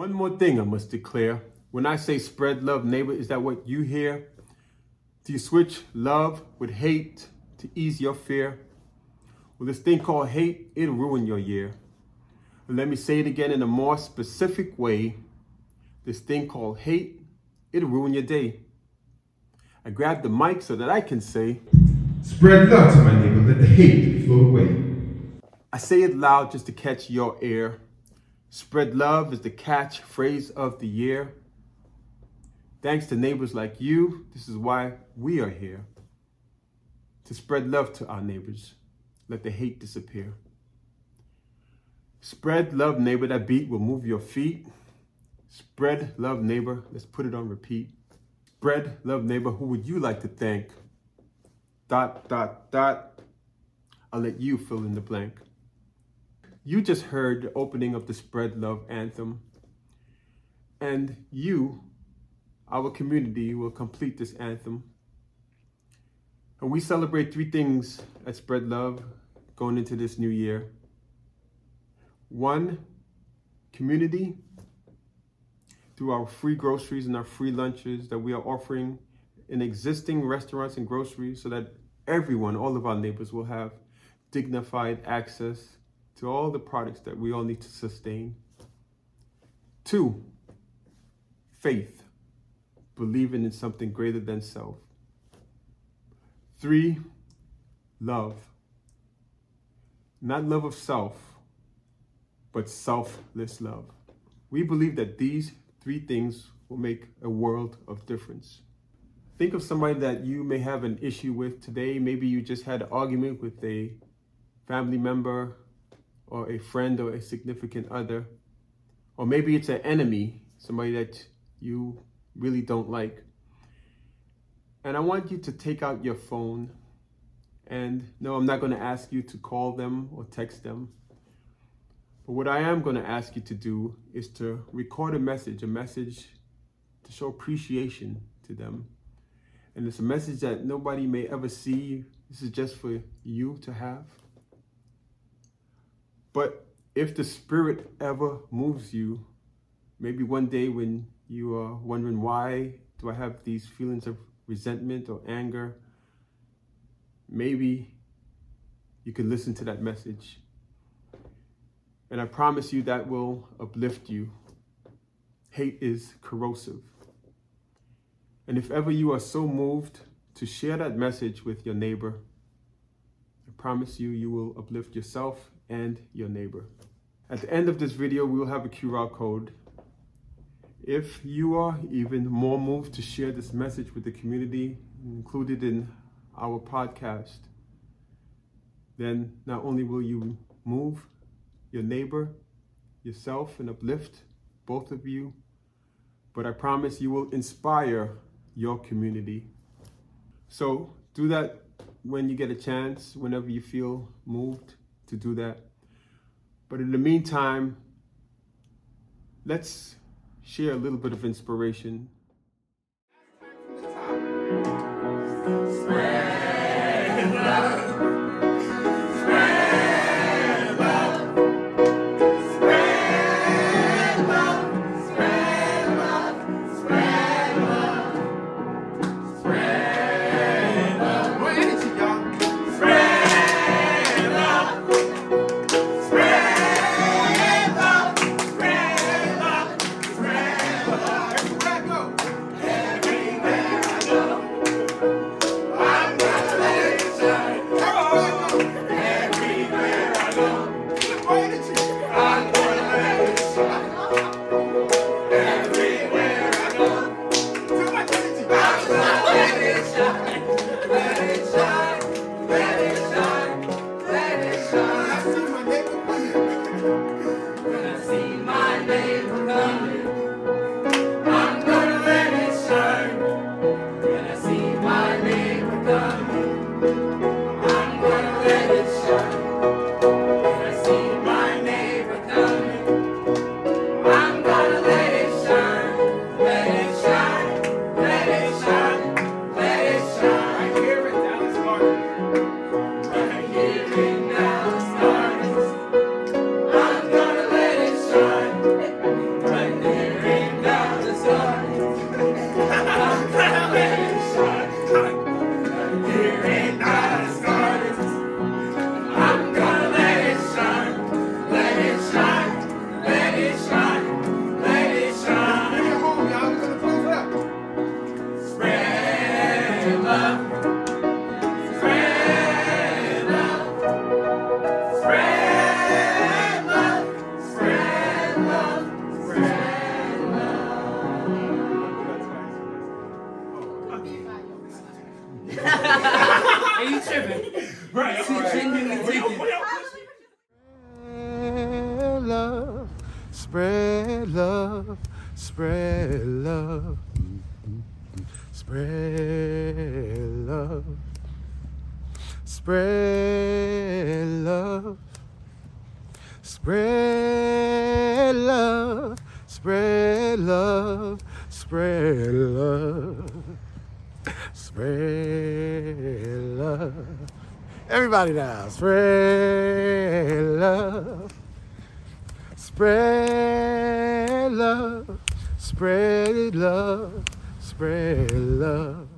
One more thing I must declare. When I say spread love, neighbor, is that what you hear? Do you switch love with hate to ease your fear? Well, this thing called hate, it'll ruin your year. Let me say it again in a more specific way. This thing called hate, it'll ruin your day. I grabbed the mic so that I can say, Spread love to my neighbor, let the hate flow away. I say it loud just to catch your ear. Spread love is the catchphrase of the year. Thanks to neighbors like you, this is why we are here. To spread love to our neighbors. Let the hate disappear. Spread love, neighbor. That beat will move your feet. Spread love, neighbor. Let's put it on repeat. Spread love, neighbor. Who would you like to thank? Dot, dot, dot. I'll let you fill in the blank. You just heard the opening of the Spread Love anthem. And you, our community, will complete this anthem. And we celebrate three things at Spread Love going into this new year. One, community through our free groceries and our free lunches that we are offering in existing restaurants and groceries so that everyone, all of our neighbors, will have dignified access to all the products that we all need to sustain. Two, faith, believing in something greater than self. Three, love. Not love of self, but selfless love. We believe that these three things will make a world of difference. Think of somebody that you may have an issue with today. Maybe you just had an argument with a family member or a friend or a significant other. Or maybe it's an enemy, somebody that you really don't like. And I want you to take out your phone. And no, I'm not going to ask you to call them or text them. But what I am going to ask you to do is to record a message, a message to show appreciation to them. And it's a message that nobody may ever see. This is just for you to have. But if the Spirit ever moves you, maybe one day when you are wondering why do I have these feelings of resentment or anger, maybe you can listen to that message. And I promise you that will uplift you. Hate is corrosive. And if ever you are so moved to share that message with your neighbor, I promise you, you will uplift yourself and your neighbor. At the end of this video, we will have a QR code. If you are even more moved to share this message with the community, included in our podcast, then not only will you move your neighbor, yourself, and uplift both of you, but I promise you will inspire your community. So do that when you get a chance, whenever you feel moved to do that. But in the meantime, let's share a little bit of inspiration. time. Are you tripping? Right. Spread love, spread love, spread love, spread love, spread love, spread love, spread love, spread love. Everybody now, spread love, spread love, spread love, spread love.